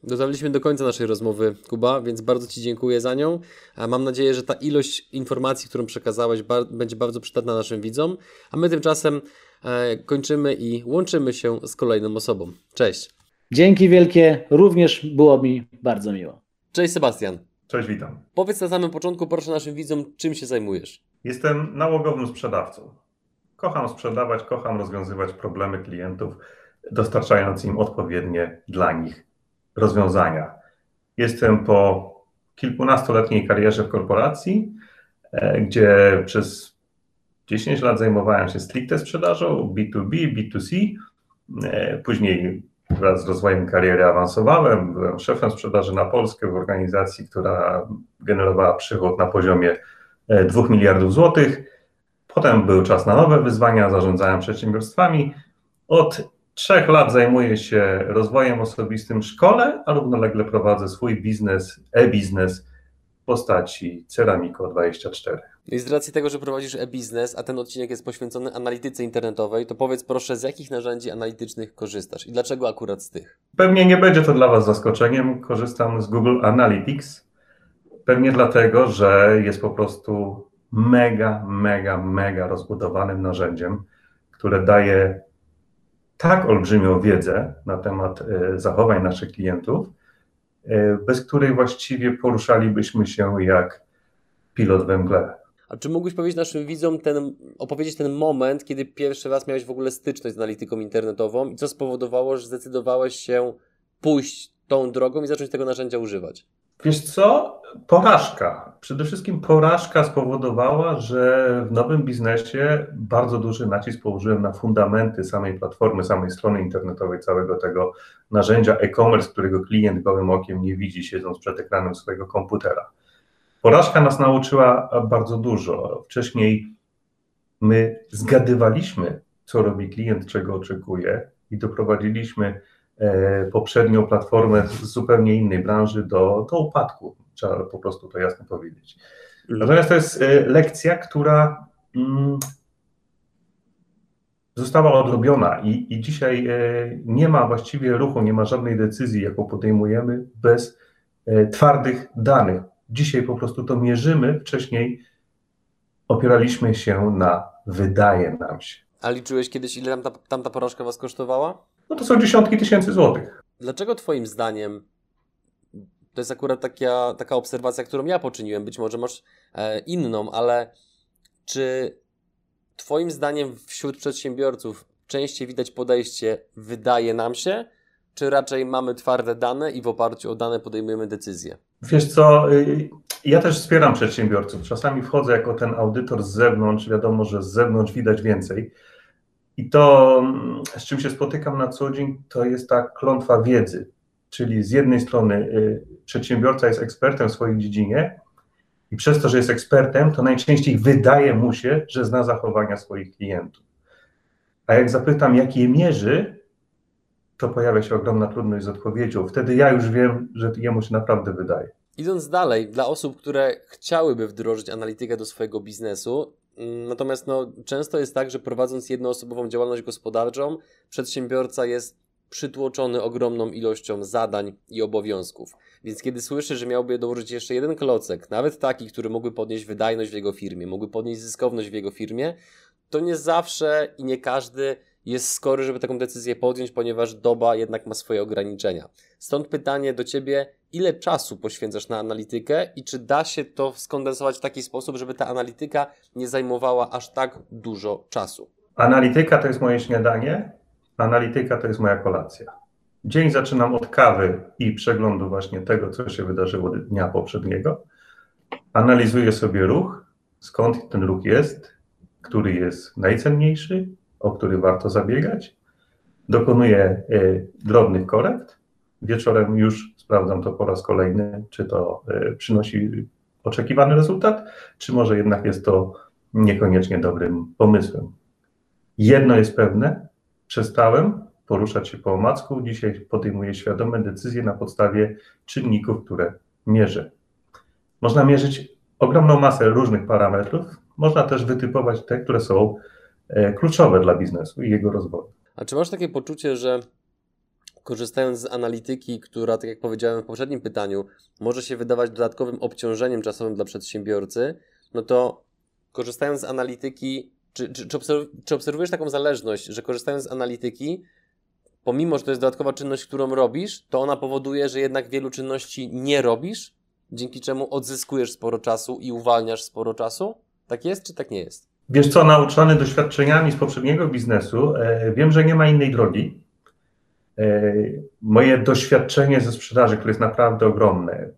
Dotarliśmy do końca naszej rozmowy, Kuba, więc bardzo Ci dziękuję za nią. Mam nadzieję, że ta ilość informacji, którą przekazałeś, będzie bardzo przydatna naszym widzom. A my tymczasem e, kończymy i łączymy się z kolejną osobą. Cześć. Dzięki wielkie, również było mi bardzo miło. Cześć Sebastian. Cześć, witam. Powiedz na samym początku, proszę naszym widzom, czym się zajmujesz. Jestem nałogowym sprzedawcą. Kocham sprzedawać, kocham rozwiązywać problemy klientów, dostarczając im odpowiednie dla nich rozwiązania. Jestem po kilkunastoletniej karierze w korporacji, e, gdzie przez 10 lat zajmowałem się stricte sprzedażą B2B, B2C. E, później wraz z rozwojem kariery awansowałem. Byłem szefem sprzedaży na Polskę w organizacji, która generowała przychód na poziomie 2 e, miliardów złotych. Potem był czas na nowe wyzwania, zarządzałem przedsiębiorstwami. Od trzech lat zajmuję się rozwojem osobistym w szkole, a równolegle prowadzę swój biznes, e-biznes w postaci Ceramiko24. I z racji tego, że prowadzisz e-biznes, a ten odcinek jest poświęcony analityce internetowej, to powiedz proszę, z jakich narzędzi analitycznych korzystasz i dlaczego akurat z tych? Pewnie nie będzie to dla Was zaskoczeniem. Korzystam z Google Analytics. Pewnie dlatego, że jest po prostu mega, mega, mega rozbudowanym narzędziem, które daje tak olbrzymią wiedzę na temat e, zachowań naszych klientów, e, bez której właściwie poruszalibyśmy się jak pilot we mgle. A czy mógłbyś powiedzieć naszym widzom, ten, opowiedzieć ten moment, kiedy pierwszy raz miałeś w ogóle styczność z analityką internetową i co spowodowało, że zdecydowałeś się pójść tą drogą i zacząć tego narzędzia używać? Wiesz co? Porażka. Przede wszystkim porażka spowodowała, że w nowym biznesie bardzo duży nacisk położyłem na fundamenty samej platformy, samej strony internetowej, całego tego narzędzia e-commerce, którego klient gołym okiem nie widzi, siedząc przed ekranem swojego komputera. Porażka nas nauczyła bardzo dużo. Wcześniej my zgadywaliśmy, co robi klient, czego oczekuje, i doprowadziliśmy e, poprzednią platformę z zupełnie innej branży do, do upadku. Trzeba po prostu to jasno powiedzieć. Mhm. Natomiast to jest e, lekcja, która mm, została odrobiona i, i dzisiaj e, nie ma właściwie ruchu, nie ma żadnej decyzji, jaką podejmujemy bez twardych danych, Dzisiaj po prostu to mierzymy, wcześniej opieraliśmy się na wydaje nam się. A liczyłeś kiedyś, ile tam ta, tam ta porażka Was kosztowała? No to są dziesiątki tysięcy złotych. Dlaczego Twoim zdaniem, to jest akurat taka, taka obserwacja, którą ja poczyniłem, być może masz e, inną, ale czy Twoim zdaniem wśród przedsiębiorców częściej widać podejście wydaje nam się, czy raczej mamy twarde dane i w oparciu o dane podejmujemy decyzje? Wiesz co, y, ja też wspieram przedsiębiorców. Czasami wchodzę jako ten audytor z zewnątrz, wiadomo, że z zewnątrz widać więcej. I to, mm, z czym się spotykam na co dzień, to jest ta klątwa wiedzy. Czyli z jednej strony y, przedsiębiorca jest ekspertem w swojej dziedzinie i przez to, że jest ekspertem, to najczęściej wydaje mu się, że zna zachowania swoich klientów. A jak zapytam, jak je mierzy, to pojawia się ogromna trudność z odpowiedzią. Wtedy ja już wiem, że jemu się naprawdę wydaje. Idąc dalej, dla osób, które chciałyby wdrożyć analitykę do swojego biznesu, mm, natomiast no, często jest tak, że prowadząc jednoosobową działalność gospodarczą, przedsiębiorca jest przytłoczony ogromną ilością zadań i obowiązków. Więc kiedy słyszy, że miałby dołożyć jeszcze jeden klocek, nawet taki, który mógłby podnieść wydajność w jego firmie, mógłby podnieść zyskowność w jego firmie, to nie zawsze i nie każdy jest skory, żeby taką decyzję podjąć, ponieważ doba jednak ma swoje ograniczenia. Stąd pytanie do Ciebie, ile czasu poświęcasz na analitykę i czy da się to skondensować w taki sposób, żeby ta analityka nie zajmowała aż tak dużo czasu? Analityka to jest moje śniadanie, analityka to jest moja kolacja. Dzień zaczynam od kawy i przeglądu właśnie tego, co się wydarzyło dnia poprzedniego. Analizuję sobie ruch, skąd ten ruch jest, który jest najcenniejszy, o który warto zabiegać. Dokonuję e, drobnych korekt. Wieczorem już sprawdzam to po raz kolejny, czy to e, przynosi oczekiwany rezultat, czy może jednak jest to niekoniecznie dobrym pomysłem. Jedno jest pewne, przestałem poruszać się po omacku. Dzisiaj podejmuję świadome decyzje na podstawie czynników, które mierzę. Można mierzyć ogromną masę różnych parametrów. Można też wytypować te, które są kluczowe dla biznesu i jego rozwoju. A czy masz takie poczucie, że korzystając z analityki, która, tak jak powiedziałem w poprzednim pytaniu, może się wydawać dodatkowym obciążeniem czasowym dla przedsiębiorcy, no to korzystając z analityki, czy, czy, czy, czy obserwujesz taką zależność, że korzystając z analityki, pomimo, że to jest dodatkowa czynność, którą robisz, to ona powoduje, że jednak wielu czynności nie robisz, dzięki czemu odzyskujesz sporo czasu i uwalniasz sporo czasu? Tak jest, czy tak nie jest? Wiesz co, nauczony doświadczeniami z poprzedniego biznesu, e, wiem, że nie ma innej drogi. E, moje doświadczenie ze sprzedaży, które jest naprawdę ogromne,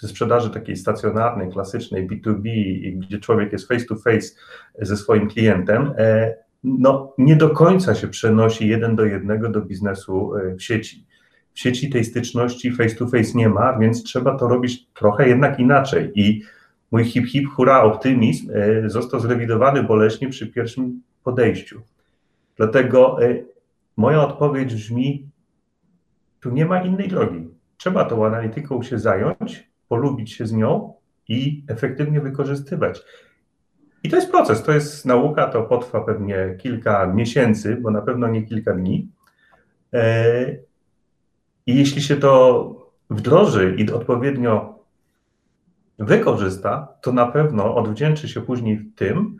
ze sprzedaży takiej stacjonarnej, klasycznej, B2B, gdzie człowiek jest face to face ze swoim klientem, e, no, nie do końca się przenosi jeden do jednego do biznesu w sieci. W sieci tej styczności face to face nie ma, więc trzeba to robić trochę jednak inaczej. I mój hip hip hura optymizm e, został zrewidowany boleśnie przy pierwszym podejściu. Dlatego e, moja odpowiedź brzmi: tu nie ma innej drogi. Trzeba tą analityką się zająć, polubić się z nią i efektywnie wykorzystywać. I to jest proces, to jest nauka, to potrwa pewnie kilka miesięcy, bo na pewno nie kilka dni. E, I jeśli się to wdroży i odpowiednio wykorzysta, to na pewno odwdzięczy się później tym,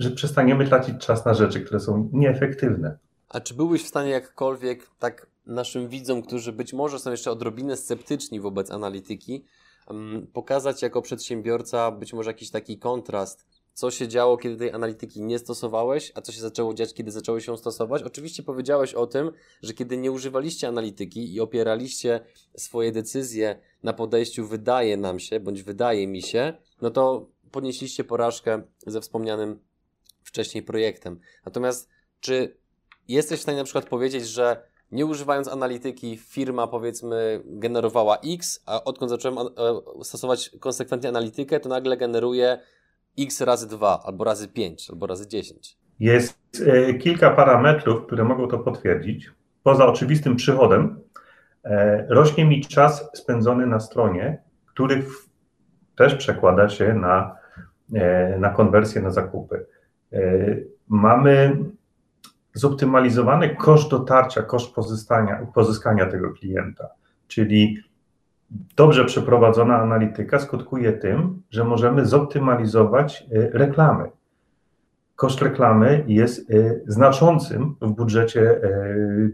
że przestaniemy tracić czas na rzeczy, które są nieefektywne. A czy byłbyś w stanie jakkolwiek tak naszym widzom, którzy być może są jeszcze odrobinę sceptyczni wobec analityki, pokazać jako przedsiębiorca być może jakiś taki kontrast co się działo, kiedy tej analityki nie stosowałeś, a co się zaczęło dziać, kiedy zacząłeś ją stosować. Oczywiście powiedziałeś o tym, że kiedy nie używaliście analityki i opieraliście swoje decyzje na podejściu wydaje nam się, bądź wydaje mi się, no to podnieśliście porażkę ze wspomnianym wcześniej projektem. Natomiast czy jesteś w stanie na przykład powiedzieć, że nie używając analityki, firma powiedzmy generowała X, a odkąd zacząłem e, stosować konsekwentnie analitykę, to nagle generuje x razy 2, albo razy 5, albo razy 10. Jest e, kilka parametrów, które mogą to potwierdzić. Poza oczywistym przychodem, e, rośnie mi czas spędzony na stronie, który też przekłada się na, e, na konwersję, na zakupy. Mamy zoptymalizowany koszt dotarcia, koszt pozyskania, pozyskania tego klienta, czyli dobrze przeprowadzona analityka skutkuje tym, że możemy zoptymalizować e, reklamy. Koszt reklamy jest e, znaczącym w budżecie e,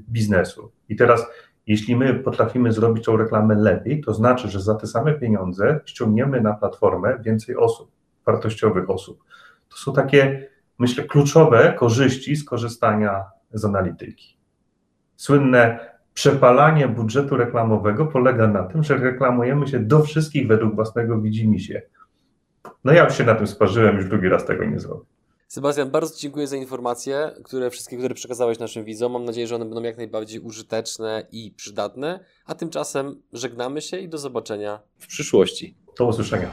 biznesu. I teraz, jeśli my potrafimy zrobić tą reklamę lepiej, to znaczy, że za te same pieniądze ściągniemy na platformę więcej osób, wartościowych osób. To są takie, myślę, kluczowe korzyści z korzystania z analityki. Słynne przepalanie budżetu reklamowego polega na tym, że reklamujemy się do wszystkich według własnego widzimisię. No ja już się na tym sparzyłem, już drugi raz tego nie zrobię. Sebastian, bardzo dziękuję za informacje, które wszystkie, które przekazałeś naszym widzom. Mam nadzieję, że one będą jak najbardziej użyteczne i przydatne. A tymczasem żegnamy się i do zobaczenia w przyszłości. Do usłyszenia.